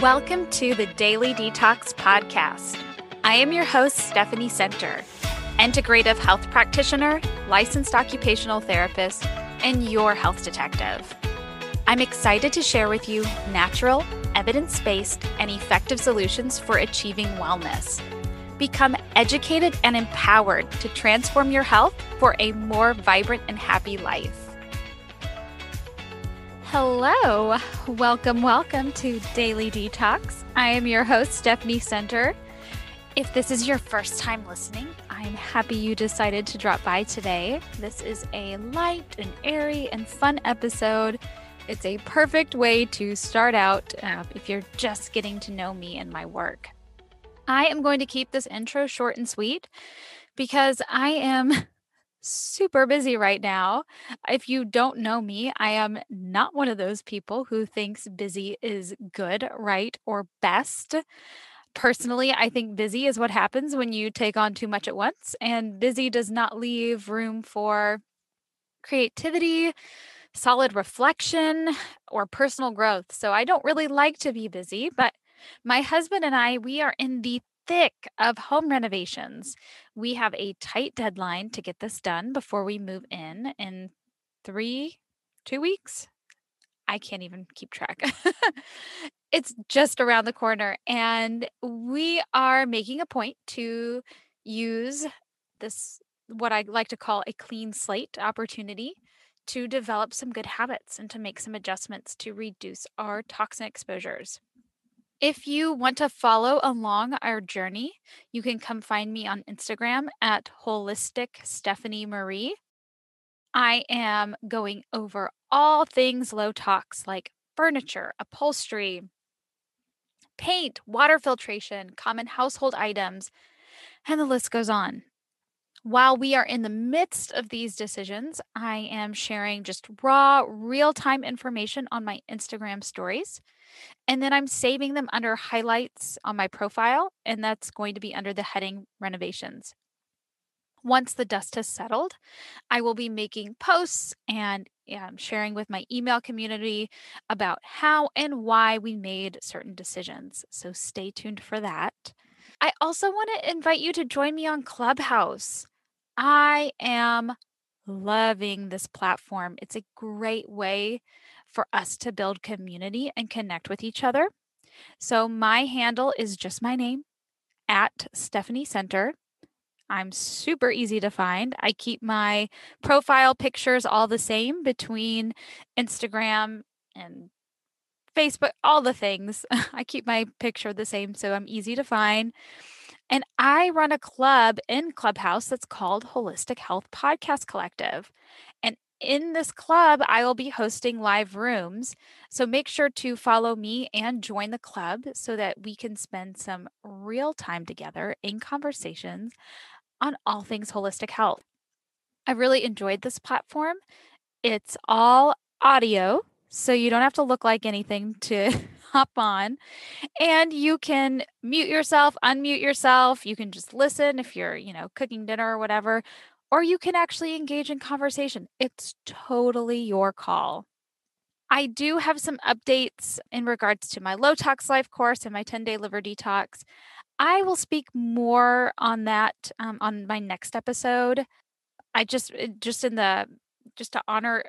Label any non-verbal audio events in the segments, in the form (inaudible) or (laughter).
Welcome to the Daily Detox Podcast. I am your host, Stephanie Center, integrative health practitioner, licensed occupational therapist, and your health detective. I'm excited to share with you natural, evidence based, and effective solutions for achieving wellness. Become educated and empowered to transform your health for a more vibrant and happy life. Hello, welcome, welcome to Daily Detox. I am your host, Stephanie Center. If this is your first time listening, I'm happy you decided to drop by today. This is a light and airy and fun episode. It's a perfect way to start out uh, if you're just getting to know me and my work. I am going to keep this intro short and sweet because I am super busy right now. If you don't know me, I am not one of those people who thinks busy is good, right, or best. Personally, I think busy is what happens when you take on too much at once, and busy does not leave room for creativity, solid reflection, or personal growth. So I don't really like to be busy, but my husband and I, we are in the thick of home renovations. We have a tight deadline to get this done before we move in in three, two weeks. I can't even keep track. (laughs) it's just around the corner. And we are making a point to use this, what I like to call a clean slate opportunity to develop some good habits and to make some adjustments to reduce our toxin exposures. If you want to follow along our journey, you can come find me on Instagram at Holistic Stephanie Marie. I am going over all things low tox like furniture, upholstery, paint, water filtration, common household items, and the list goes on. While we are in the midst of these decisions, I am sharing just raw, real time information on my Instagram stories. And then I'm saving them under highlights on my profile, and that's going to be under the heading renovations. Once the dust has settled, I will be making posts and um, sharing with my email community about how and why we made certain decisions. So stay tuned for that. I also want to invite you to join me on Clubhouse. I am loving this platform. It's a great way for us to build community and connect with each other. So my handle is just my name at Stephanie Center. I'm super easy to find. I keep my profile pictures all the same between Instagram and Facebook, all the things. (laughs) I keep my picture the same so I'm easy to find. And I run a club in Clubhouse that's called Holistic Health Podcast Collective. In this club, I will be hosting live rooms. So make sure to follow me and join the club so that we can spend some real time together in conversations on all things holistic health. I really enjoyed this platform. It's all audio, so you don't have to look like anything to (laughs) hop on and you can mute yourself, unmute yourself. You can just listen if you're, you know, cooking dinner or whatever, or you can actually engage in conversation. It's totally your call. I do have some updates in regards to my low tox life course and my 10 day liver detox. I will speak more on that um, on my next episode. I just, just in the, just to honor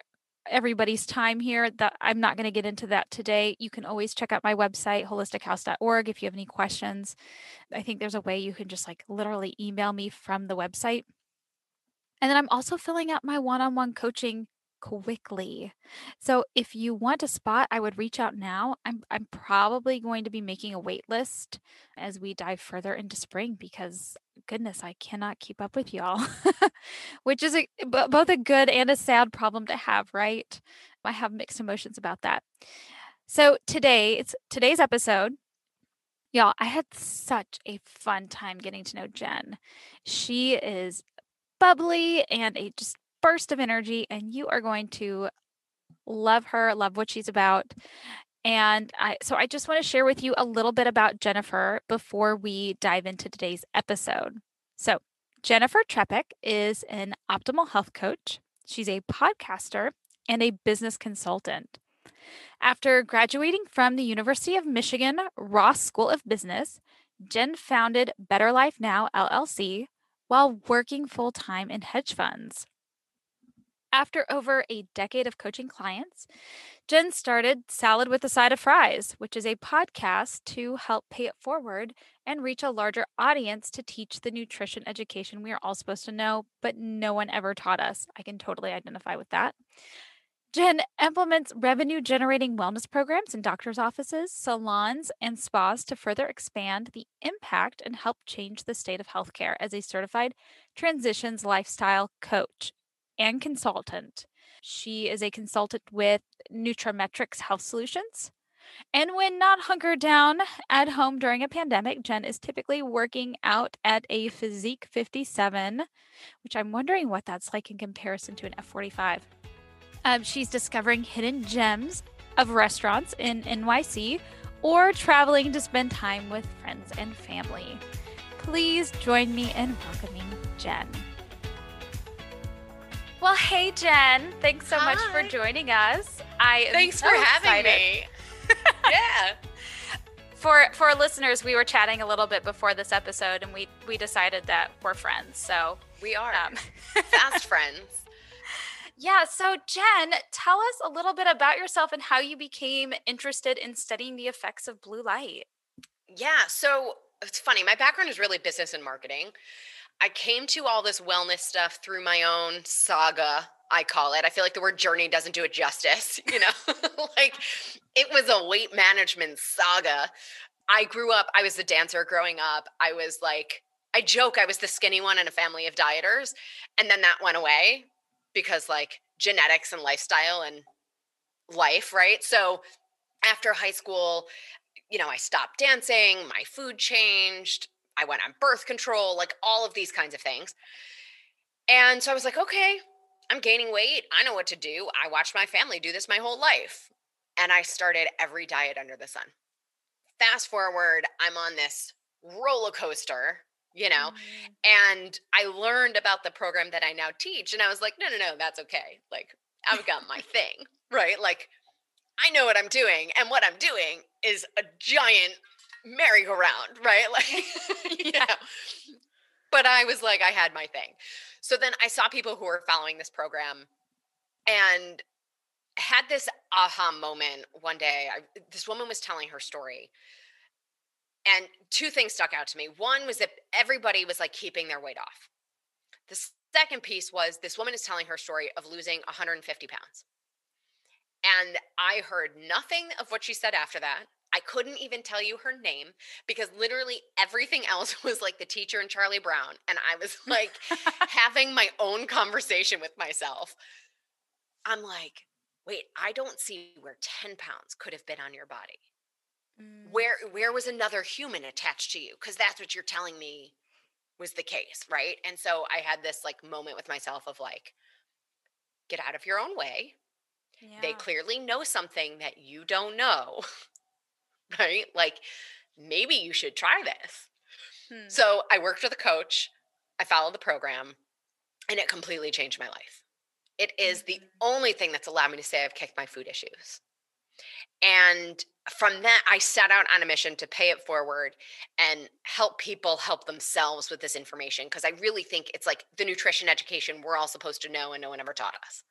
everybody's time here that I'm not going to get into that today. You can always check out my website holistichouse.org if you have any questions. I think there's a way you can just like literally email me from the website. And then I'm also filling out my one-on-one coaching quickly. So if you want a spot, I would reach out now. I'm I'm probably going to be making a wait list as we dive further into spring because goodness, I cannot keep up with y'all. (laughs) Which is a, both a good and a sad problem to have, right? I have mixed emotions about that. So today, it's today's episode Y'all, I had such a fun time getting to know Jen. She is bubbly and a just burst of energy, and you are going to love her, love what she's about. And I, so I just want to share with you a little bit about Jennifer before we dive into today's episode. So, Jennifer Trepeck is an optimal health coach. She's a podcaster and a business consultant. After graduating from the University of Michigan Ross School of Business, Jen founded Better Life Now LLC while working full time in hedge funds. After over a decade of coaching clients, Jen started Salad with a Side of Fries, which is a podcast to help pay it forward and reach a larger audience to teach the nutrition education we are all supposed to know, but no one ever taught us. I can totally identify with that. Jen implements revenue generating wellness programs in doctors' offices, salons, and spas to further expand the impact and help change the state of healthcare as a certified transitions lifestyle coach and consultant. She is a consultant with Nutrametrics Health Solutions. And when not hunkered down at home during a pandemic, Jen is typically working out at a Physique 57, which I'm wondering what that's like in comparison to an F45. Um, she's discovering hidden gems of restaurants in NYC or traveling to spend time with friends and family. Please join me in welcoming Jen. Well, hey Jen, thanks so Hi. much for joining us. I thanks so for having me. (laughs) yeah. For for listeners, we were chatting a little bit before this episode, and we we decided that we're friends. So we are um, (laughs) fast friends. Yeah. So, Jen, tell us a little bit about yourself and how you became interested in studying the effects of blue light. Yeah. So, it's funny. My background is really business and marketing. I came to all this wellness stuff through my own saga, I call it. I feel like the word journey doesn't do it justice, (laughs) you know? (laughs) like it was a weight management saga. I grew up, I was a dancer growing up. I was like, I joke I was the skinny one in a family of dieters. And then that went away because like genetics and lifestyle and life, right? So after high school, you know, I stopped dancing, my food changed, I went on birth control, like all of these kinds of things. And so I was like, okay, I'm gaining weight. I know what to do. I watched my family do this my whole life. And I started every diet under the sun. Fast forward, I'm on this roller coaster you know mm-hmm. and i learned about the program that i now teach and i was like no no no that's okay like i've got my (laughs) thing right? Like i know what i'm doing and what i'm doing is a giant merry-go-round right? (laughs) Like (laughs) yeah. but i was like i had my thing. So then i saw people who were following this program and had this aha moment one day I, this woman was telling her story and two things stuck out to me. One was that everybody was like keeping their weight off. The second piece was this woman is telling her story of losing 150 pounds. And I heard nothing of what she said after that. I couldn't even tell you her name because literally everything (laughs) else was like the teacher and Charlie Brown. And I was (laughs) like having my own conversation with myself. I'm like, wait, I don't see where 10 pounds could have been on your body. Where where was another human attached to you? Because that's what you're telling me was the case, right? And so I had this like moment with myself of like, get out of your own way. Yeah. They clearly know something that you don't know, (laughs) right? Like maybe you should try this. Hmm. So I worked with a coach. I followed the program, and it completely changed my life. It is mm-hmm. the only thing that's allowed me to say I've kicked my food issues. And from that, I set out on a mission to pay it forward and help people help themselves with this information because I really think it's like the nutrition education we're all supposed to know and no one ever taught us.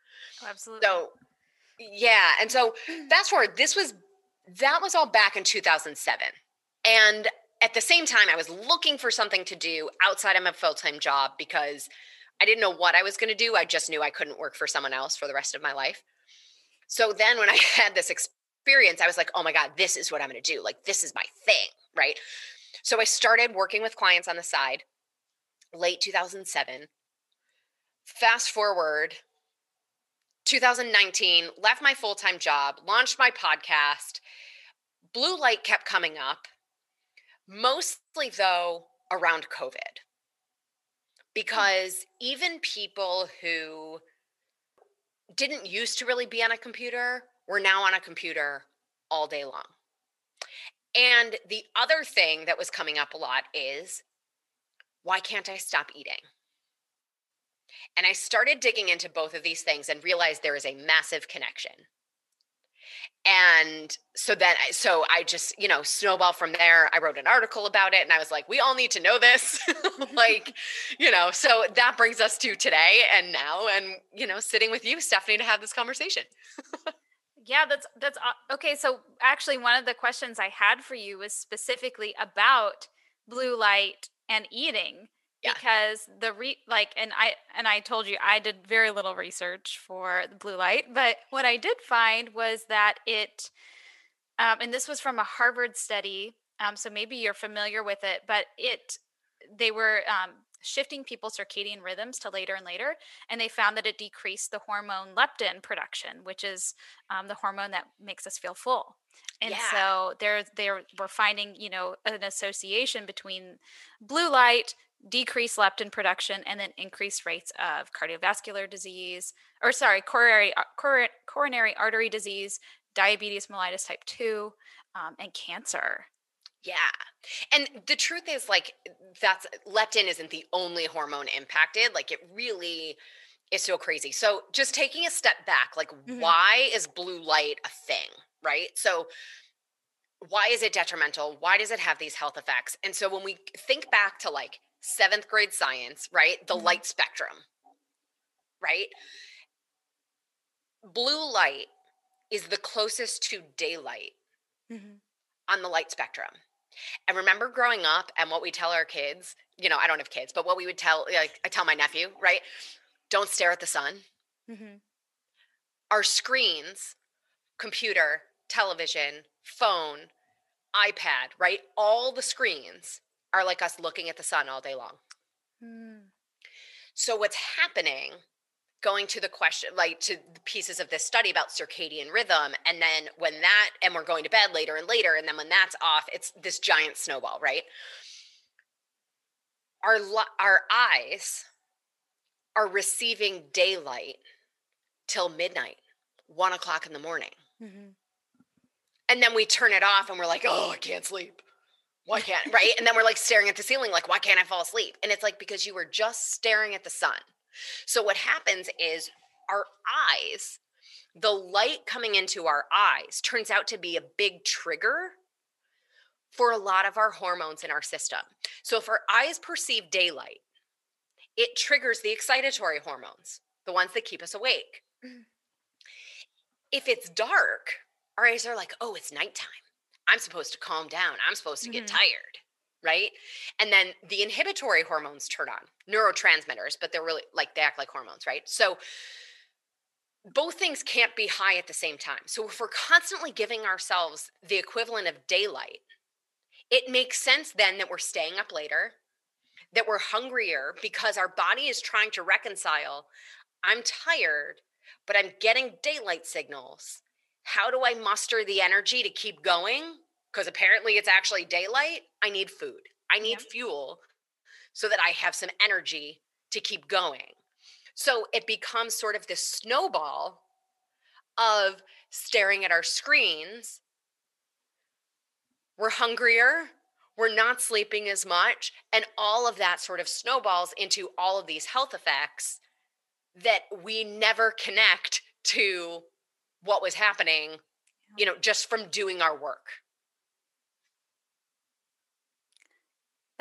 Oh, absolutely. So, yeah. And so, (clears throat) fast forward, this was that was all back in 2007. And at the same time, I was looking for something to do outside of my full time job because I didn't know what I was going to do. I just knew I couldn't work for someone else for the rest of my life. So then, when I (laughs) had this experience, I was like, oh my God, this is what I'm going to do. Like, this is my thing. Right. So I started working with clients on the side late 2007. Fast forward 2019, left my full time job, launched my podcast. Blue light kept coming up, mostly though around COVID. Hmm. Because even people who didn't used to really be on a computer we're now on a computer all day long. And the other thing that was coming up a lot is why can't I stop eating? And I started digging into both of these things and realized there is a massive connection. and so then so i just you know snowball from there i wrote an article about it and i was like we all need to know this (laughs) like you know so that brings us to today and now and you know sitting with you stephanie to have this conversation (laughs) yeah that's that's okay so actually one of the questions i had for you was specifically about blue light and eating yeah. because the re like and i and i told you i did very little research for the blue light but what i did find was that it um, and this was from a harvard study um, so maybe you're familiar with it but it they were um, shifting people's circadian rhythms to later and later and they found that it decreased the hormone leptin production which is um, the hormone that makes us feel full and yeah. so they're they were finding you know an association between blue light decreased leptin production and then increased rates of cardiovascular disease or sorry coronary uh, coronary artery disease diabetes mellitus type 2 um, and cancer yeah and the truth is like that's leptin isn't the only hormone impacted like it really is so crazy so just taking a step back like mm-hmm. why is blue light a thing right so why is it detrimental why does it have these health effects and so when we think back to like seventh grade science, right? The mm-hmm. light spectrum, right? Blue light is the closest to daylight mm-hmm. on the light spectrum. And remember growing up and what we tell our kids, you know, I don't have kids, but what we would tell, like I tell my nephew, right? Don't stare at the sun. Mm-hmm. Our screens, computer, television, phone, iPad, right? All the screens are like us looking at the sun all day long. Mm. So, what's happening, going to the question, like to the pieces of this study about circadian rhythm, and then when that, and we're going to bed later and later, and then when that's off, it's this giant snowball, right? Our, our eyes are receiving daylight till midnight, one o'clock in the morning. Mm-hmm. And then we turn it off and we're like, oh, I can't sleep why can't right and then we're like staring at the ceiling like why can't i fall asleep and it's like because you were just staring at the sun so what happens is our eyes the light coming into our eyes turns out to be a big trigger for a lot of our hormones in our system so if our eyes perceive daylight it triggers the excitatory hormones the ones that keep us awake mm. if it's dark our eyes are like oh it's nighttime I'm supposed to calm down. I'm supposed to mm-hmm. get tired. Right. And then the inhibitory hormones turn on, neurotransmitters, but they're really like they act like hormones. Right. So both things can't be high at the same time. So if we're constantly giving ourselves the equivalent of daylight, it makes sense then that we're staying up later, that we're hungrier because our body is trying to reconcile I'm tired, but I'm getting daylight signals how do I muster the energy to keep going? Because apparently it's actually daylight. I need food, I need yeah. fuel so that I have some energy to keep going. So it becomes sort of this snowball of staring at our screens. We're hungrier, we're not sleeping as much, and all of that sort of snowballs into all of these health effects that we never connect to what was happening, you know, just from doing our work.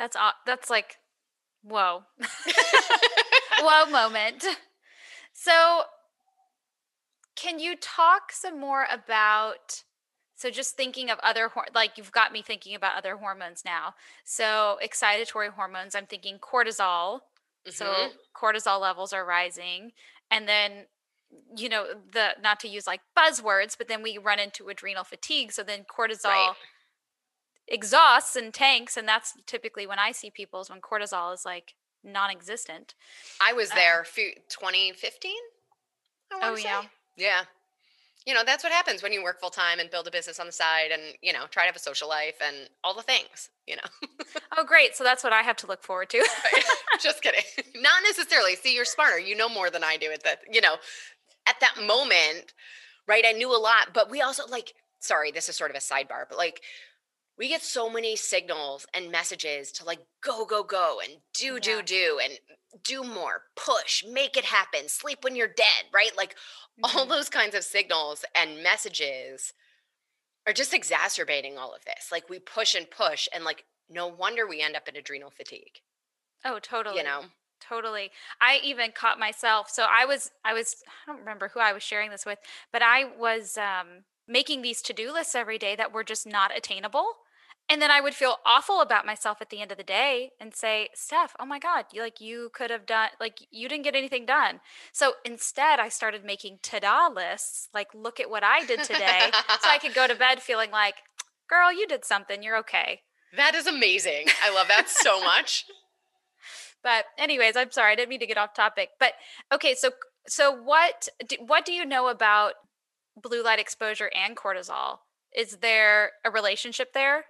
That's that's like whoa. (laughs) whoa moment. So can you talk some more about so just thinking of other like you've got me thinking about other hormones now. So excitatory hormones, I'm thinking cortisol. Mm-hmm. So cortisol levels are rising and then you know the not to use like buzzwords but then we run into adrenal fatigue so then cortisol right. Exhausts and tanks and that's typically when i see people is when cortisol is like non-existent. I was there um, 2015 oh say. yeah. Yeah. You know that's what happens when you work full time and build a business on the side and you know try to have a social life and all the things you know. (laughs) Oh great. So that's what i have to look forward to. (laughs) (laughs) Just kidding. Not necessarily. See you're smarter. You know more than i do at that you know. At that moment, right, I knew a lot, but we also like, sorry, this is sort of a sidebar, but like we get so many signals and messages to like go go go and do do Yeah. do and do more push make it happen sleep when you're dead right like all Mhm. those kinds of signals and messages are just exacerbating all of this like we push and push and like no wonder we end up in adrenal fatigue Oh, totally. you know Totally. I even caught myself. So I was I was I don't remember who I was sharing this with, but I was um making these to-do lists every day that were just not attainable. And then I would feel awful about myself at the end of the day and say, "Steph, oh my god, you like you could have done like you didn't get anything done." So instead, I started making to-do lists, like look at what I did today, so I could go to bed feeling like, "Girl, you did something. You're okay." that is amazing i love that so much (laughs) But anyways, I'm sorry, I didn't mean to get off topic. But okay, so so what do, what do you know about blue light exposure and cortisol? Is there a relationship there?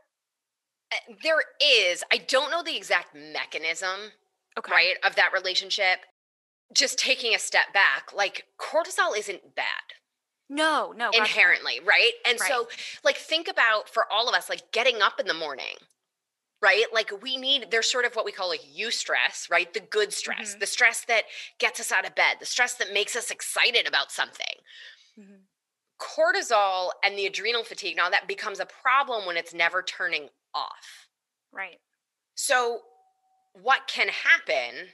Uh, there is i don't know the exact mechanism Okay. right of that relationship just taking a step back like cortisol isn't bad No, no. gotcha. inherently right and Right. so like think about for all of us like getting up in the morning right like we need there's sort of what we call like eustress right the good stress Mhm. the stress that gets us out of bed the stress that makes us excited about something Mhm. cortisol and the adrenal fatigue now that becomes a problem when it's never turning off Right. So, what can happen?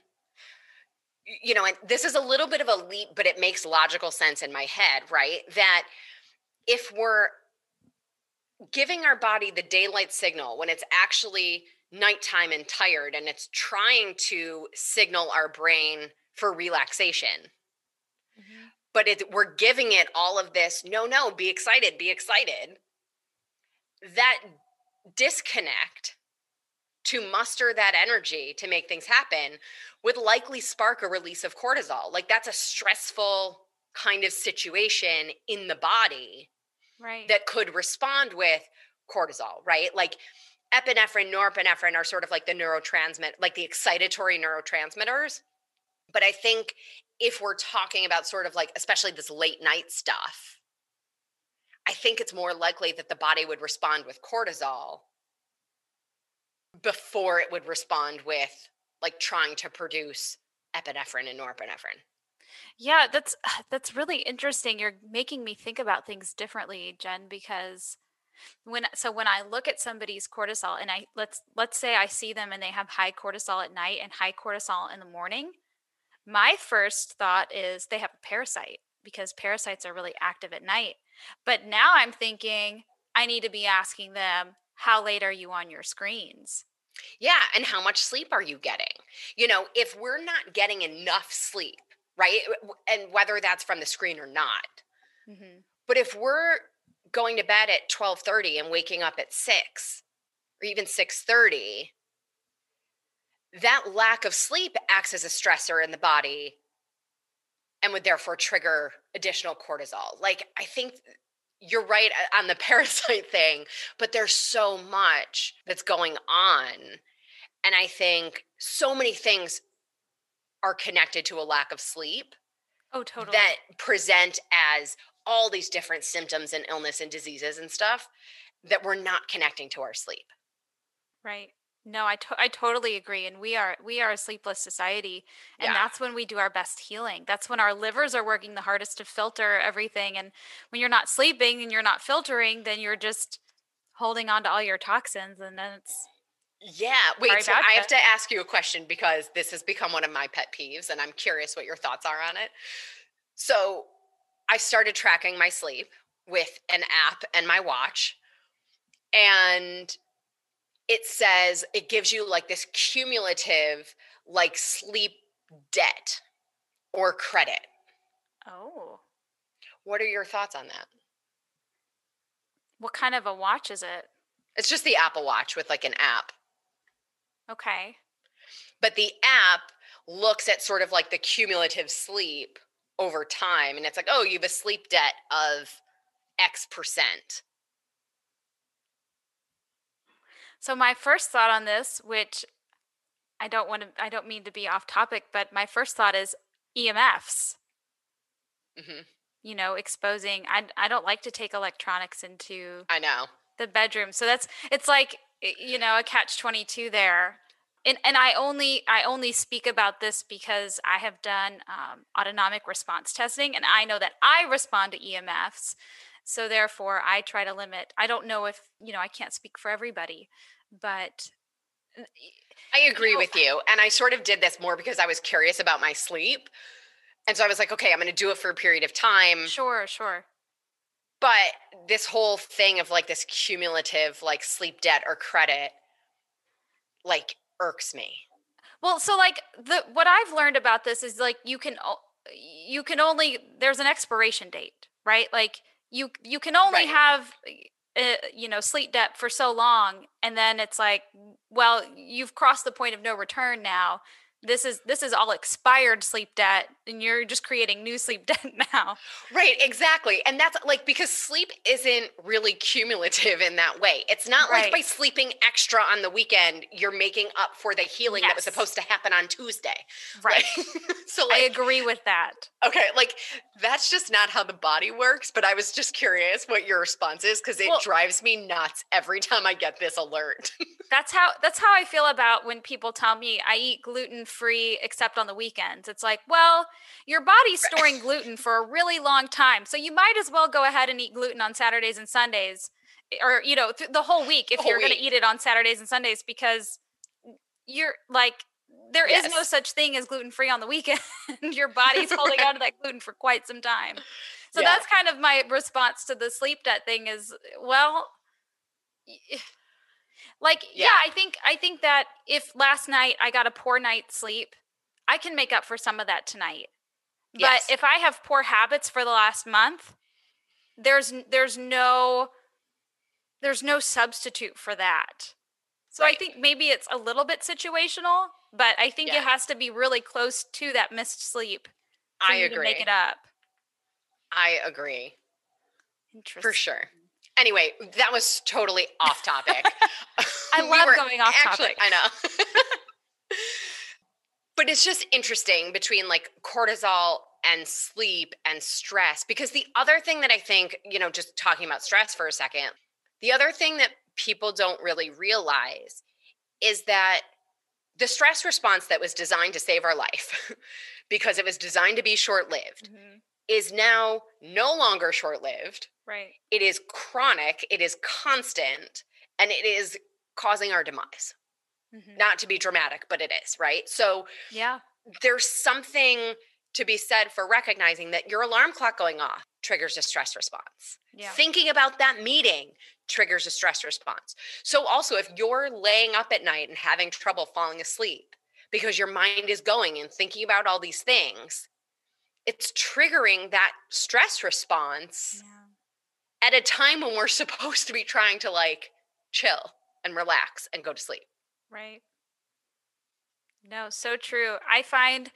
You know, and this is a little bit of a leap, but it makes logical sense in my head, right? That if we're giving our body the daylight signal when it's actually nighttime and tired, and it's trying to signal our brain for relaxation, Mhm. but it, we're giving it all of this no, no, be excited, be excited. That disconnect to muster that energy to make things happen would likely spark a release of cortisol. Like that's a stressful kind of situation in the body Right. that could respond with cortisol, right? Like epinephrine, norepinephrine are sort of like the neurotransmit, like the excitatory neurotransmitters. But I think if we're talking about sort of like, especially this late night stuff, I think it's more likely that the body would respond with cortisol before it would respond with like trying to produce epinephrine and norepinephrine. Yeah, that's (sighs) that's really interesting. You're making me think about things differently, Jen, because when so when I look at somebody's cortisol and I let's let's say I see them and they have high cortisol at night and high cortisol in the morning, my first thought is they have a parasite because parasites are really active at night. But now I'm thinking I need to be asking them, how late are you on your screens? Yeah. And how much sleep are you getting? You know, if we're not getting enough sleep, right? And whether that's from the screen or not. Mm-hmm. But if we're going to bed at 12:30 and waking up at 6 or even 6:30, that lack of sleep acts as a stressor in the body and would therefore trigger additional cortisol. Like I think you're right on the (laughs) parasite thing, but there's so much that's going on. And I think so many things are connected to a lack of sleep Oh, totally. that present as all these different symptoms and illness and diseases and stuff that we're not connecting to our sleep. Right. No, I to- I totally agree and we are we are a sleepless society and Yeah. that's when we do our best healing. That's when our livers are working the hardest to filter everything and when you're not sleeping and you're not filtering then you're just holding on to all your toxins and then it's Yeah. Wait, so I have to ask you a question because this has become one of my pet peeves and I'm curious what your thoughts are on it. So I started tracking my sleep with an app and my watch. And it says it gives you like this cumulative like sleep debt or credit. oh, What are your thoughts on that? what kind of a watch is it? It's just the Apple Watch with like an app. Okay. But the app looks at sort of like the cumulative sleep over time. And it's like, oh, you have a sleep debt of X percent. So my first thought on this, which I don't want to I don't mean to be off topic, but my first thought is EMFs. hmm You know, exposing I I don't like to take electronics into I know. the bedroom. So that's it's like you know a catch 22 there and, and I only I only speak about this because I have done um, autonomic response testing, and I know that I respond to EMFs. So therefore, I try to limit. I don't know if you know I can't speak for everybody, but uh, I agree you know, with you. And I sort of did this more because I was curious about my sleep, and so I was like, okay, I'm going to do it for a period of time. Sure, sure. But this whole thing of like this cumulative like sleep debt or credit, like irks me. Well, so like the what I've learned about this is like you can you can only there's an expiration date, right? Like you you can only right. have uh, you know sleep debt for so long and then it's like well you've crossed the point of no return now this is this is all expired sleep debt and you're just creating new sleep (laughs) debt now. Right exactly and that's like because sleep isn't really cumulative in that way. It's not right. like by sleeping extra on the weekend you're making up for the healing yes. that was supposed to happen on tuesday. Right. (laughs) So like, i agree with that. Okay like that's just not how the body works but i was just curious what your response is because it well, drives me nuts every time i get this alert. (laughs) That's how that's how i feel about when people tell me i eat gluten free except on the weekends. It's like, well, your body's storing gluten for a really long time. So you might as well go ahead and eat gluten on Saturdays and Sundays eh, or you know, th- the whole week if whole you're going to eat it on Saturdays and Sundays because you're like there yes. is no such thing as gluten free on the weekend. (laughs) your (laughs) body's holding on to that gluten for quite some time. So yeah. that's kind of my response to the sleep debt thing is well like, yeah. yeah, I think I think that if last night I got a poor night's sleep, I can make up for some of that tonight. Yes. But if I have poor habits for the last month, there's there's no there's no substitute for that. So right. I think maybe it's a little bit situational, but I think yeah. it has to be really close to that missed sleep. I agree. Make it up. I agree. Interesting. For sure. Anyway, that was totally off topic. (laughs) I love going off actually, topic. I know. (laughs) but it's just interesting between like cortisol and sleep and stress because the other thing that I think, you know, just talking about stress for a second, the other thing that people don't really realize is that the stress response that was designed to save our life (laughs) because it was designed to be short lived mm-hmm. Is now no longer short lived Right. It is chronic, it is constant, and it is causing our demise. Mm-hmm. Not to be dramatic, but it is, right? So, yeah. There's something to be said for recognizing that your alarm clock going off triggers a stress response. Yeah. Thinking about that meeting triggers a stress response. So, also, if you're laying up at night and having trouble falling asleep because your mind is going and thinking about all these things, it's triggering that stress response yeah at a time when we're (laughs) supposed to be trying to like chill and relax and go to sleep. Right. No, so true. I find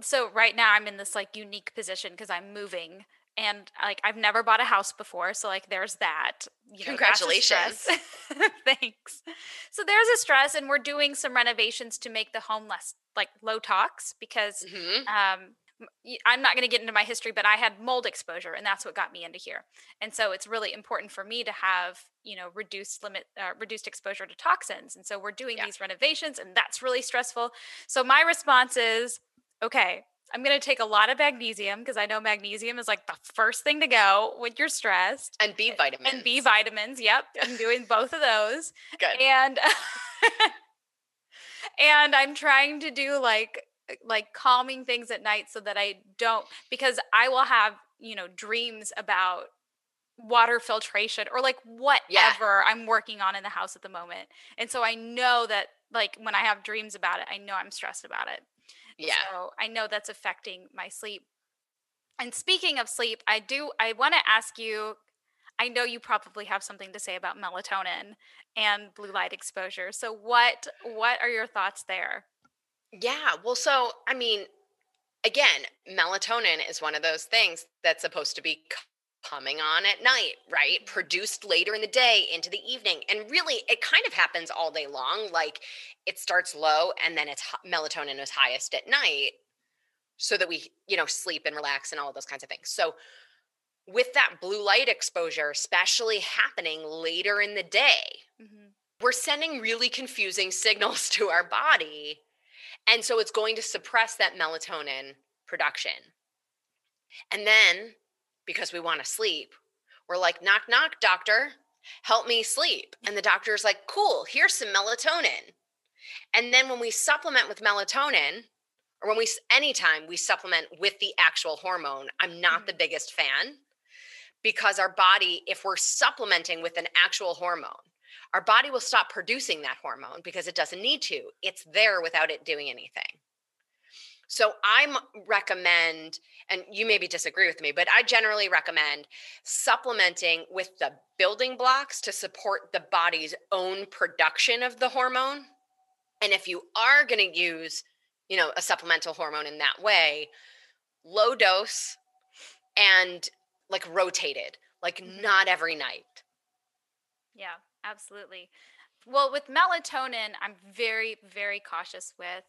so right now I'm in this like unique position because I'm moving and like I've never bought a house before, so like there's that. You know, Congratulations. (laughs) Thanks. So there's a stress, and we're doing some renovations to make the home less like low tox because mm-hmm. um, I'm not going to get into my history, but I had mold exposure, and that's what got me into here. And so it's really important for me to have, you know, reduced limit, uh, reduced exposure to toxins. And so we're doing yeah. these renovations, and that's really stressful. So my response is, okay, I'm going to take a lot of magnesium because I know magnesium is like the first thing to go when you're stressed. And B vitamins. And B vitamins. Yep. I'm doing both of those. Good. And (laughs) and I'm trying to do like Eh, like calming things at night so that I don't because I will have, you know, dreams about water filtration or like whatever yeah. I'm working on in the house at the moment. And so I know that like when I have dreams about it, I know I'm stressed about it. Yeah. So I know that's affecting my sleep. And speaking of sleep, I do I want to ask you I know you probably have something to say about melatonin and blue light exposure. So what what are your thoughts there? Yeah. Well, so, I mean, again, melatonin is one of those things that's supposed to be coming on at night, right? Mm-hmm. Produced later in the day into the evening. And really, it kind of happens all day long. Like it starts low and then it's melatonin is highest at night so that we, you know, sleep and relax and all of those kinds of things. So, with that blue light exposure, especially happening later in the day, mm-hmm. we're sending really confusing signals (laughs) to our body. And so it's going to suppress that melatonin production. And then, because we want to sleep, we're like, knock, knock, doctor, help me sleep. And the doctor's like, cool, here's some melatonin. And then when we supplement with melatonin, or when we, anytime we supplement with the actual hormone, I'm not mm-hmm. the biggest fan because our body, if we're supplementing with an actual hormone, our body will stop producing that hormone because it doesn't need to. It's there without it doing anything. So I recommend, and you maybe disagree with me, but I generally recommend supplementing with the building blocks to support the body's own production of the hormone. And if you are going to use, you know, a supplemental hormone in that way, low dose and like rotated, like mm-hmm. not every night. Yeah, absolutely. Well, with melatonin, I'm very, very cautious with.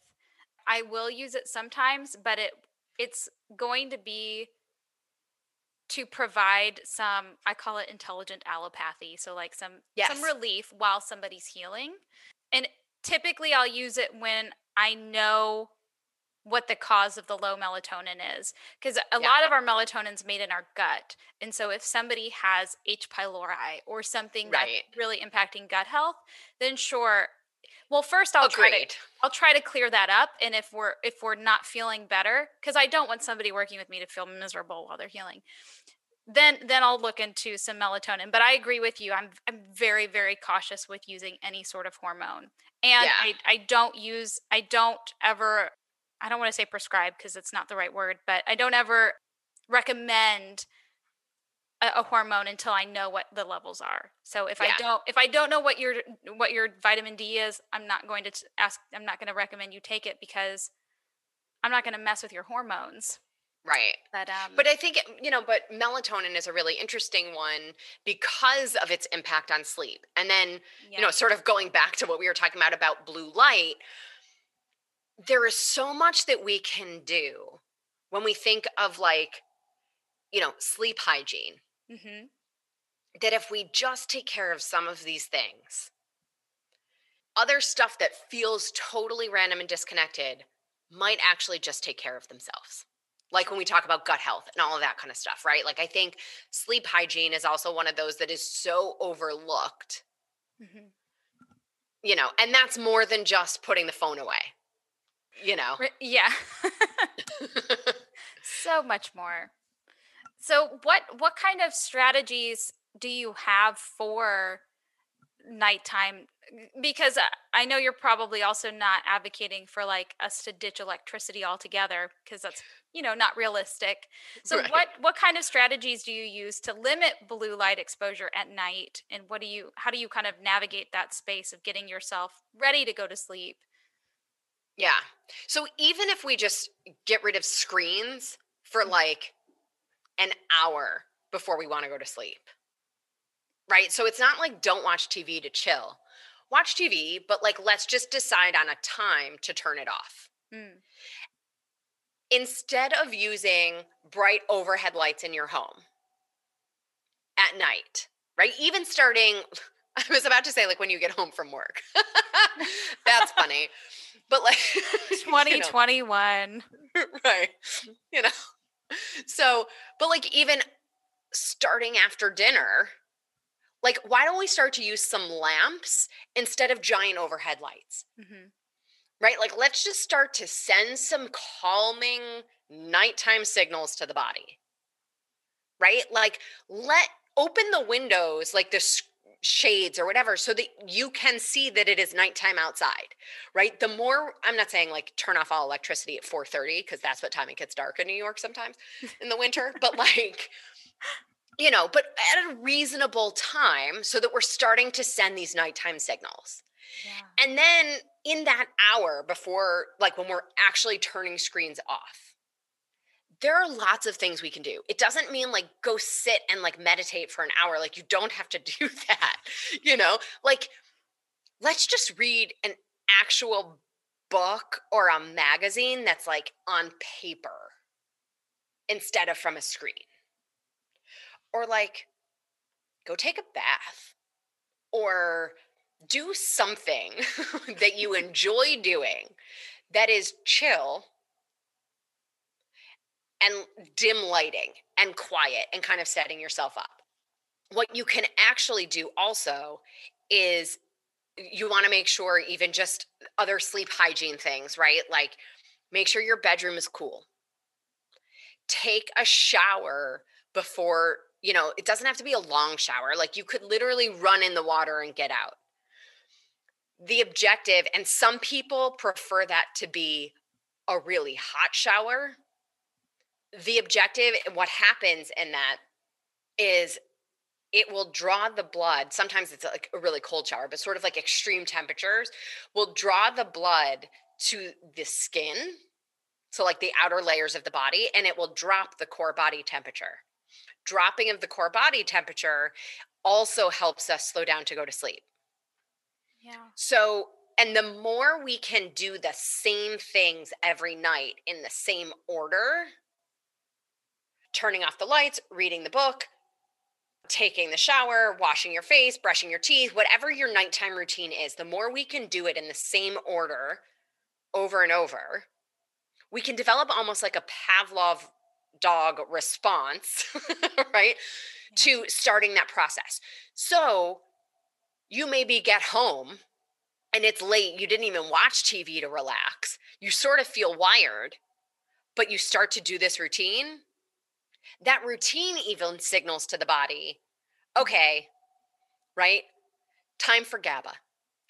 I will use it sometimes, but it it's going to be to provide some I call it intelligent allopathy, so like some yes. some relief while somebody's healing. And typically I'll use it when I know what the cause of the low melatonin is because a yeah. lot of our melatonin's made in our gut and so if somebody has h pylori or something right. that's really impacting gut health then sure well first i'll Agreed. try to i'll try to clear that up and if we're if we're not feeling better because i don't want somebody working with me to feel miserable while they're healing then then I'll look into some melatonin. But I agree with you. I'm I'm very very cautious with using any sort of hormone, and yeah. I I don't use I don't ever I don't want to say prescribe because it's not the right word, but I don't ever recommend a, a, hormone until I know what the levels are. So if yeah. I don't if I don't know what your what your vitamin D is, I'm not going to ask I'm not going to recommend you take it because I'm not going to mess with your hormones. Right. But um but I think you know, but melatonin is a really interesting one because of its impact on sleep. And then, yeah. you know, sort of going back to what we were talking about about blue light, there is so much that we can do when we think of like you know sleep hygiene mm-hmm. that if we just take care of some of these things other stuff that feels totally random and disconnected might actually just take care of themselves like when we talk about gut health and all of that kind of stuff right like i think sleep hygiene is also one of those that is so overlooked mm-hmm. you know and that's more than just putting the phone away you know. Yeah. (laughs) so much more. So what what kind of strategies do you have for nighttime because I know you're probably also not advocating for like us to ditch electricity altogether because that's you know not realistic. So right. what what kind of strategies do you use to limit blue light exposure at night and what do you how do you kind of navigate that space of getting yourself ready to go to sleep? Yeah. So even if we just get rid of screens for mm. like an hour before we want to go to sleep, right? So it's not like don't watch TV to chill. Watch TV, but like let's just decide on a time to turn it off. Mm. Instead of using bright overhead lights in your home at night, right? Even starting, (laughs) I was about to say, like when you get home from work. (laughs) That's funny (laughs) but like 2021 (laughs) you know, (laughs) right you know. So but like even starting after dinner like why don't we start to use some lamps instead of giant overhead lights? Mm-hmm. right like let's just start to send some calming nighttime signals to the body. Right like let open the windows like the shades or whatever so that you can see that it is nighttime outside right the more i'm not saying like turn off all electricity at 4.30 because that's what time it gets dark in new york sometimes (laughs) in the winter but like you know but at a reasonable time so that we're starting to send these nighttime signals yeah. and then in that hour before like when we're actually turning screens off there are lots of things we can do. It doesn't mean like go sit and like meditate for an hour. Like you don't have to (laughs) do that, you know? Like let's just read an actual book or a magazine that's like on paper instead of from a screen. or like go take a bath or do something (laughs) that you (laughs) enjoy doing that is chill and dim lighting and quiet and kind of setting yourself up. What you can actually do also is you want to make sure, even just other sleep hygiene things, right? Like make sure your bedroom is cool. Take a shower before, you know, it doesn't have to be a long shower. Like you could literally run in the water and get out. The objective, and some people prefer that to be a really hot shower the objective what happens in that is it will draw the blood sometimes it's like a really cold shower but sort of like extreme temperatures will draw the blood to the skin so like the outer layers of the body and it will drop the core body temperature. Dropping of the core body temperature also helps us slow down to go to sleep. Yeah. So and the more we can do the same things every night in the same order turning off the lights, reading the book, taking the shower, washing your face, brushing your teeth, whatever your nighttime routine is, the more we can do it in the same order over and over, we can develop almost like a Pavlov dog response, (laughs) right? Yeah. To starting that process. So you maybe get home and it's late, you didn't even watch TV to relax. You sort of feel wired, but you start to do this routine that routine even signals to the body okay, right? Time for GABA,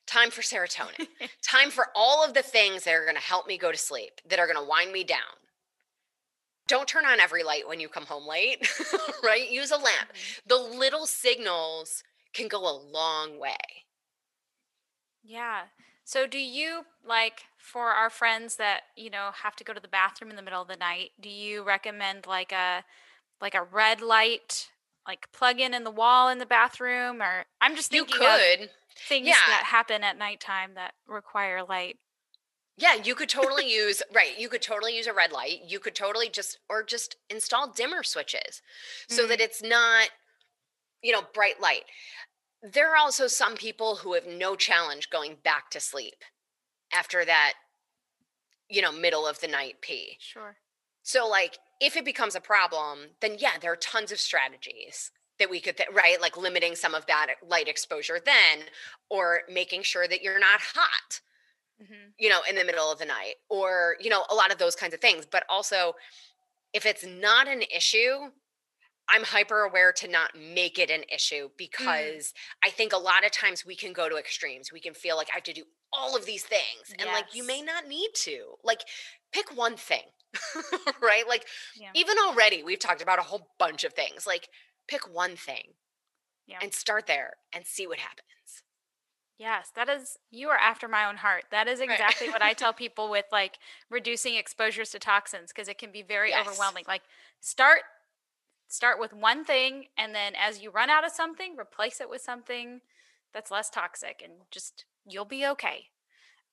time for serotonin, (laughs) time for all of the things that are going to help me go to sleep, that are going to wind me down. Don't turn on every light when you come home late, (laughs) right? Use a lamp. Mm-hmm. The little signals can go a long way. Yeah. So do you like for our friends that, you know, have to go to the bathroom in the middle of the night, do you recommend like a like a red light like plug in in the wall in the bathroom or i'm just thinking you could. things yeah. that happen at nighttime that require light. Yeah you could totally use (laughs) right you could totally use a red light. You could totally just or just install dimmer switches so mm-hmm. that it's not you know bright light. There are also some people who have no challenge going back to sleep after that you know middle of the night pee. Sure so like if it becomes a problem, then yeah, there are tons of strategies that we could th- right like limiting some of that light exposure then or making sure that you're not hot mm-hmm. you know in the middle of the night or you know a lot of those kinds of things but also if it's not an issue i'm hyper aware to not make it an issue mm. because mm. i think a lot of times we can go to extremes we can feel like i have to do all of these things and like you may not need to like pick one thing (laughs) right? Like, yeah. even already, we've talked about a whole bunch of things. Like, pick one thing yeah. and start there and see what happens. Yes, that is, you are after my own heart. That is exactly right. what I tell (laughs) people with like reducing exposures to toxins because it can be very yes. overwhelming. Like, start start with one thing and then as you run out of something replace it with something that's less toxic and just you'll be okay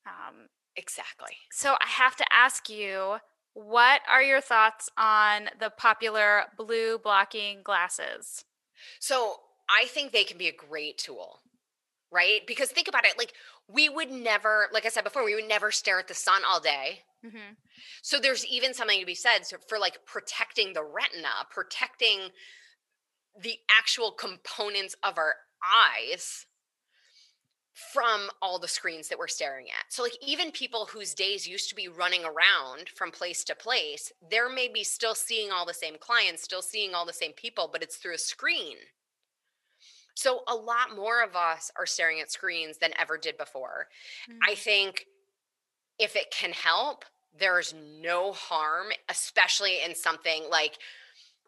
um, exactly so i have to ask you what are your thoughts on the popular blue blocking glasses? So, I think they can be a great tool, right? Because think about it like, we would never, like I said before, we would never stare at the sun all day. Mm-hmm. So, there's even something to be said for like protecting the retina, protecting the actual components of our eyes from all the screens that we're staring at. So, like, even people whose days used to be running around from place to place, they're maybe still seeing all the same clients, still seeing all the same people, but it's through a screen. So, a lot more of us are staring at screens than ever did before. Mm-hmm. I think if it can help, there's no harm, especially in something like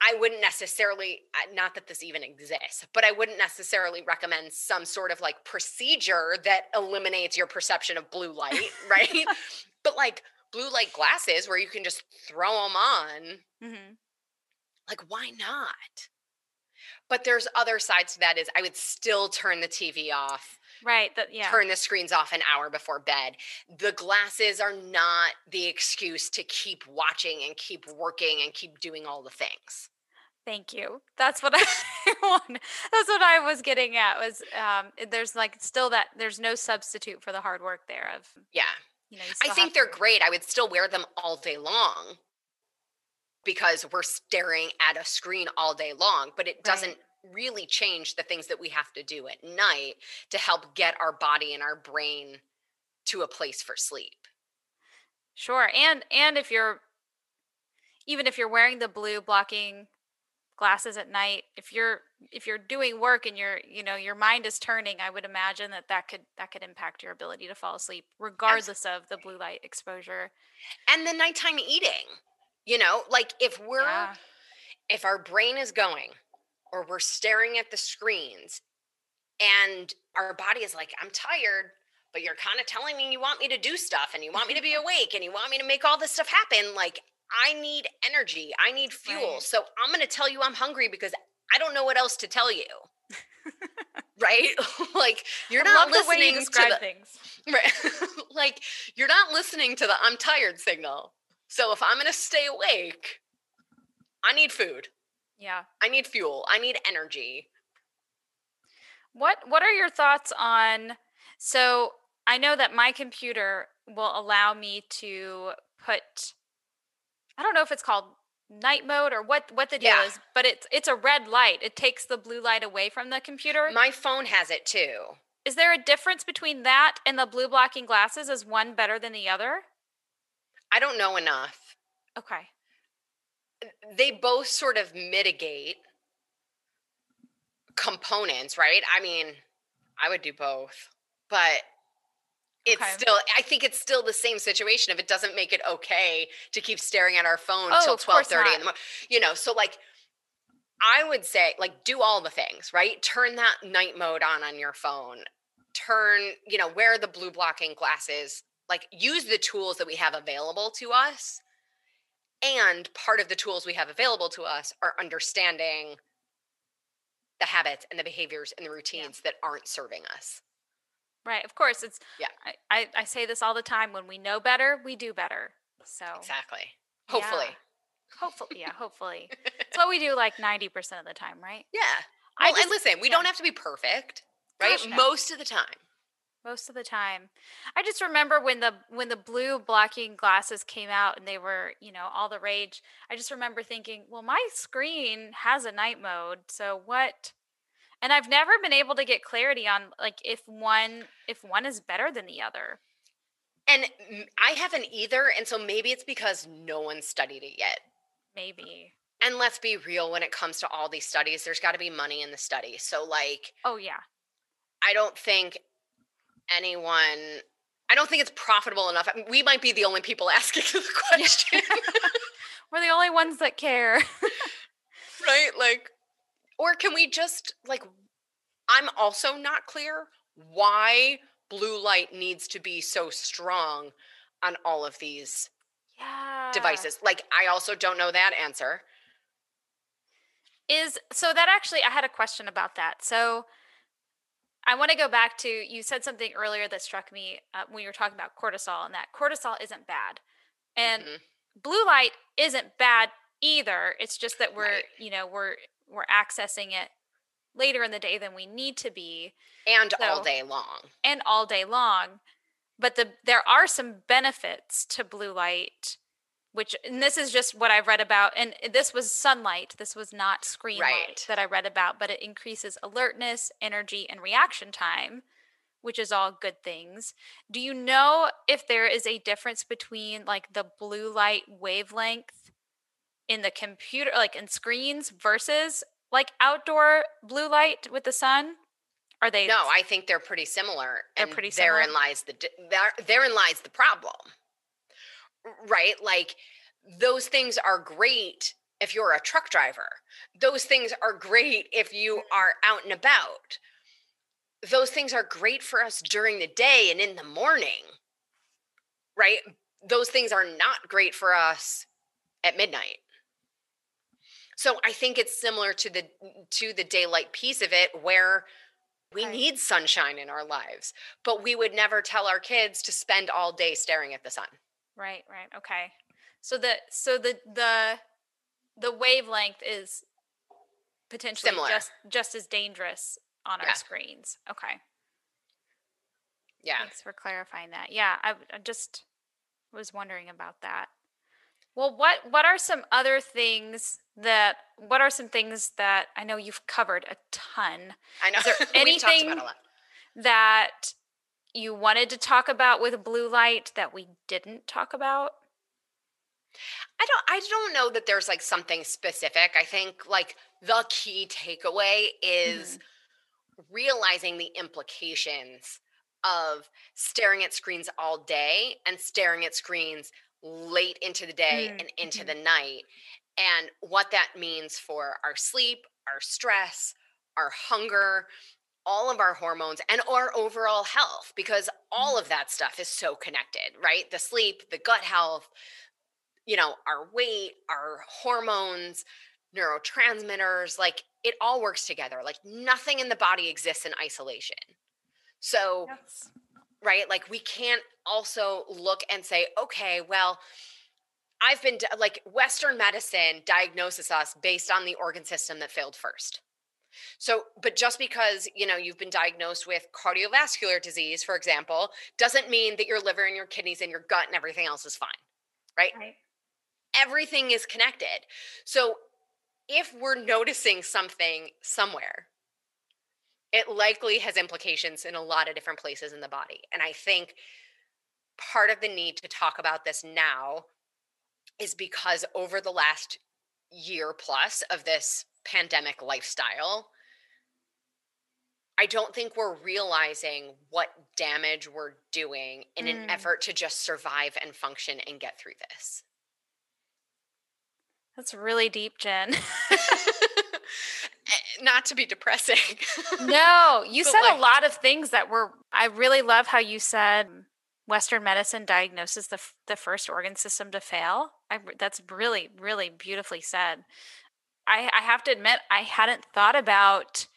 I wouldn't necessarily, uh, not that this even exists, but I wouldn't necessarily recommend some sort of like procedure that eliminates your perception of blue light, (laughs) right? but like blue light glasses where you can just throw them on, mm-hmm. like, why not? But there's other sides to that is I would still turn the TV off. Right. That yeah. Turn the screens off an hour before bed. The glasses are not the excuse to keep watching and keep working and keep doing all the things. Thank you. That's what (laughs) I want. That's what I was getting at. Was um, there's like still that there's no substitute for the hard work there of yeah. You know, you I think they're to... great. I would still wear them all day long because we're staring at a screen all day long, but it doesn't right. Really change the things that we have to do at night to help get our body and our brain to a place for sleep. Sure. And and if you're even if you're wearing the blue blocking glasses at night if you're if you're doing work and you're you know your mind is turning i would imagine that that could that could impact your ability to fall asleep regardless of the blue light exposure and the nighttime eating you know like if we're yeah. if our brain is going or we're staring at the screens and our body is like i'm tired but you're kind of telling me you want me to do stuff and you want me to be (laughs) awake and you want me to make all this stuff happen like I need energy. I need fuel. Right. So I'm going to tell you I'm hungry because I don't know what else to tell you. (laughs) right? (laughs) like you're I not listening you to the things. Right. like you're not listening to the I'm tired signal. So if I'm going to stay awake, I need food. Yeah. I need fuel. I need energy. What what are your thoughts on so I know that my computer will allow me to put I don't know if it's called night mode or what what the deal yeah. is, but it's it's a red light. It takes the blue light away from the computer. My phone has it too. Is there a difference between that and the blue blocking glasses? Is one better than the other? I don't know enough. Okay. They both sort of mitigate components, right? I mean, I would do both. But it's okay. still i think it's still the same situation if it doesn't make it okay to keep staring at our phone oh, till 12 30 in the morning you know so like i would say like do all the things right turn that night mode on on your phone turn you know wear the blue blocking glasses like use the tools that we have available to us and part of the tools we have available to us are understanding the habits and the behaviors and the routines yeah. that aren't serving us Right. Of course, it's yeah. I, I, I say this all the time. When we know better, we do better. So exactly. Hopefully. Yeah. Hopefully, yeah. Hopefully, it's what (laughs) we do like ninety percent of the time, right? Yeah. Well, just, and listen, we yeah. don't have to be perfect, right? Gosh, no. Most of the time. Most of the time. I just remember when the when the blue blocking glasses came out and they were, you know, all the rage. I just remember thinking, well, my screen has a night mode, so what? and i've never been able to get clarity on like if one if one is better than the other and i haven't either and so maybe it's because no one studied it yet maybe and let's be real when it comes to all these studies there's got to be money in the study so like oh yeah i don't think anyone i don't think it's profitable enough I mean, we might be the only people (laughs) asking the question (laughs) we're the only ones that care (laughs) right like or can we just like I'm also not clear why blue light needs to be so strong on all of these yeah. devices. Like I also don't know that answer. Is so that actually I had a question about that. So I want to go back to you said something earlier that struck me uh, when you were talking about cortisol and that cortisol isn't bad. And mm-hmm. blue light isn't bad either. It's just that we're, right. you know, we're we're accessing it later in the day than we need to be and so, all day long and all day long but the there are some benefits to blue light which and this is just what i've read about and this was sunlight this was not screen right. light that i read about but it increases alertness energy and reaction time which is all good things. Do you know if there is a difference between like the blue light wavelength in the computer like in screens versus like outdoor blue light with the sun? Are they no i think they're pretty similar they're pretty similar? therein lies the there, therein lies the problem right like those things are great if you're a truck driver those things are great if you mm-hmm. are out and about those things are great for us during the day and in the morning right those things are not great for us at midnight so I think it's similar to the to the daylight piece of it where we right. need sunshine in our lives, but we would never tell our kids to spend all day staring at the sun. Right, right. Okay. So the so the the the wavelength is potentially Similar. just just as dangerous on Yeah. our screens. Okay. Yeah. Thanks for clarifying that. Yeah, I, I just was wondering about that. Well, what what are some other things that what are some things that I know you've covered a ton I know. Is there (laughs) anything- about a lot. that you wanted to talk about with blue light that we didn't talk about? I don't I don't know that there's like something specific. I think like the key takeaway is realizing the implications of staring at screens all day and staring at screens late into the day Mm, and into mhm. the night and what that means for our sleep, our stress, our hunger, all of our hormones and our overall health because all of that stuff is so connected, right? The sleep, the gut health, you know, our weight, our hormones, neurotransmitters, like it all works together. Like nothing in the body exists in isolation. So, Yes. right, like we can't also look and say, okay, well, I've been like Western medicine diagnoses us based on the organ system that failed first. So, but just because, you know, you've been diagnosed with cardiovascular disease, for example, doesn't mean that your liver and your kidneys and your gut and everything else is fine, right? Right. everything is connected. So if we're noticing something somewhere, it likely has implications in a lot of different places in the body. And I think part of the need to talk about this now is because over the last year plus of this pandemic lifestyle, I don't think we're realizing what damage we're doing in an Mm. effort to just survive and function and get through this. That's really deep, Jenn. (laughs) (laughs) Eh, Not to be depressing. (laughs) no, you But, said like- a lot of things that were. I really love how you said Western medicine diagnoses the the first organ system to fail. I, that's really really beautifully said. I, I have to admit I hadn't thought about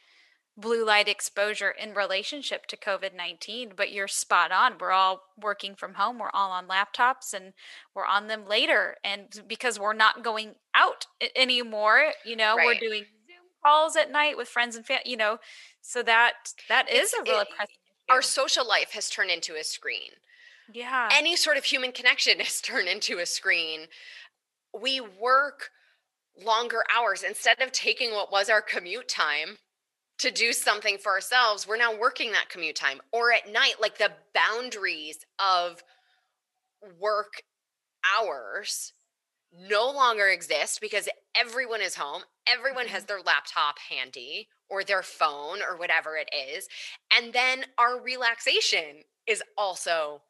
blue light exposure in relationship to COVID nineteen, but you're spot on. We're all working from home. We're all on laptops, and we're on them later. And because we're not going out anymore, you know, we're doing Zoom calls at night with friends and family. You know, so that that is It's- a real it- Our social life has turned into a screen. yeah. Any sort of human connection (laughs) has turned into a screen. We work longer hours instead of taking what was our commute time to do something for ourselves. We're now working that commute time or at night, like the boundaries of work hours no longer exist because everyone is home. Everyone has mm-hmm. their laptop handy or their phone or whatever it is. And then our relaxation is also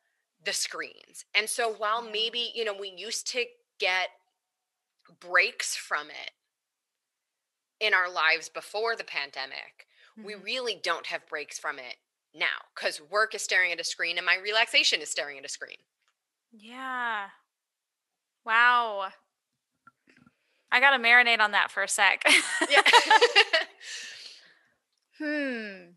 the screens. And so while maybe, you know, we used to get breaks from it in our lives before the pandemic, we Mhm. really don't have breaks from it now because work is staring at a screen and my relaxation is staring at a screen. Yeah. Wow. I got to marinate on that for a sec. Yeah. (laughs) hmm.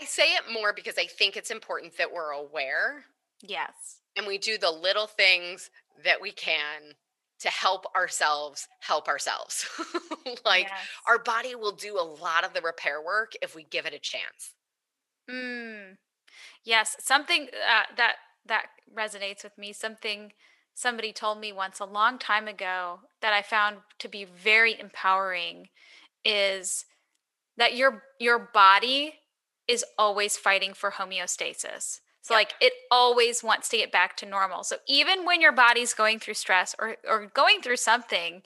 I say it more because I think it's important that we're aware Yes. and we do the little things that we can to help ourselves help ourselves. (laughs) like Yes. our body will do a lot of the repair work if we give it a chance. Mm. Yes, something uh, that that resonates with me. Something somebody told me once a long time ago that I found to be very empowering is that your your body is always fighting for homeostasis. So Yep. like it always wants to get back to normal. So even when your body's going through stress or or going through something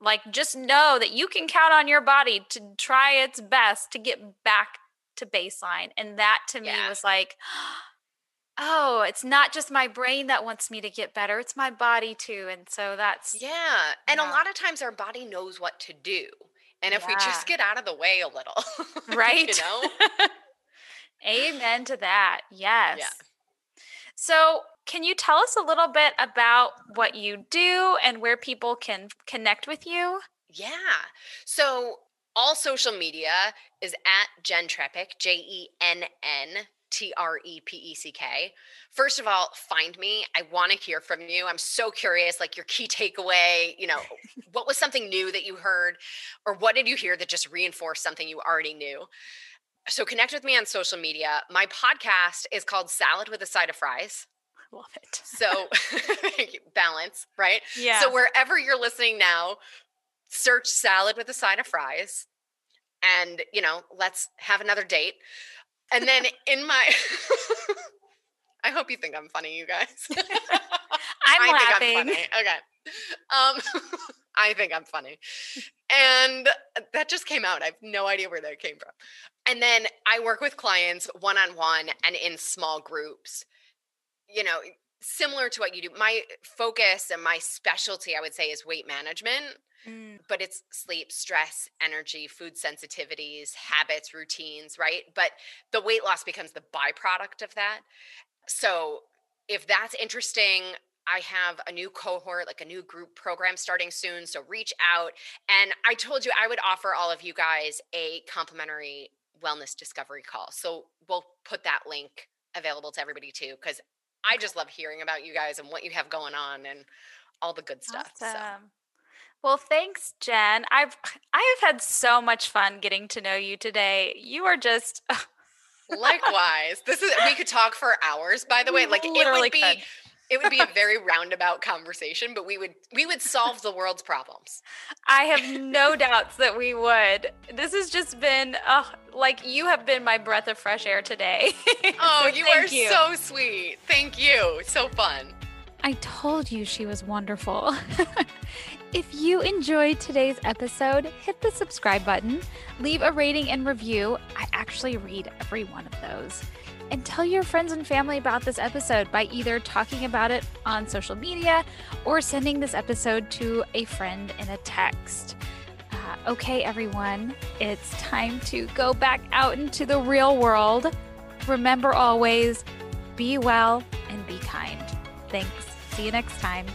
like just know that you can count on your body to try its best to get back to baseline. And that to me Yeah. was like, (gasps) oh, it's not just my brain that wants me to get better, it's my body too. And so that's Yeah. And a lot of times our body knows what to do. And if we just get out of the way a little, (laughs) right. you know? (laughs) Amen to that. Yes. Yeah. So, can you tell us a little bit about what you do and where people can connect with you? Yeah. So all social media is at Jenn Trepeck, J E N N T R E P E C K. First of all, find me. I want to hear from you. I'm so curious, like your key takeaway, you know, what was something new that you heard, or what did you hear that just reinforced something you already knew? So connect with me on social media. My podcast is called Salad with a Side of Fries. Love it. So (laughs) (laughs) balance, right? Yeah. So wherever you're listening now, search salad with a side of fries and, you know, let's have another date. And then (laughs) in my I hope you think I'm funny, you guys. I'm I laughing. think I'm funny. Okay. Um I think I'm funny. And that just came out. I have no idea where that came from. And then I work with clients one on one and in small groups. You know, similar to what you do. My focus and my specialty, I would say, is weight management, Mm, but it's sleep, stress, energy, food sensitivities, habits, routines, right? But the weight loss becomes the byproduct of that. So if that's interesting, I have a new cohort, like a new group program starting soon. So reach out. And I told you I would offer all of you guys a complimentary wellness discovery call. So we'll put that link available to everybody too, because I just love hearing about you guys and what you have going on and all the good stuff. So Well, thanks, Jenn. I've I have had so much fun getting to know you today. You are just likewise, this is we could talk for hours, by the way. Like it Literally would be could. it would be a very roundabout conversation, but we would we would solve the world's problems. I have no doubts that we would. This has just been uh, like you have been my breath of fresh air today. (laughs) Oh, So you thank are so sweet. Thank you. So fun. I told you she was wonderful. (laughs) if you enjoyed today's episode, hit the subscribe button, leave a rating and review. I actually read every one of those. And tell your friends and family about this episode by either talking about it on social media or sending this episode to a friend in a text. Okay, everyone, it's time to go back out into the real world. Remember always be well and be kind. Thanks. See you next time.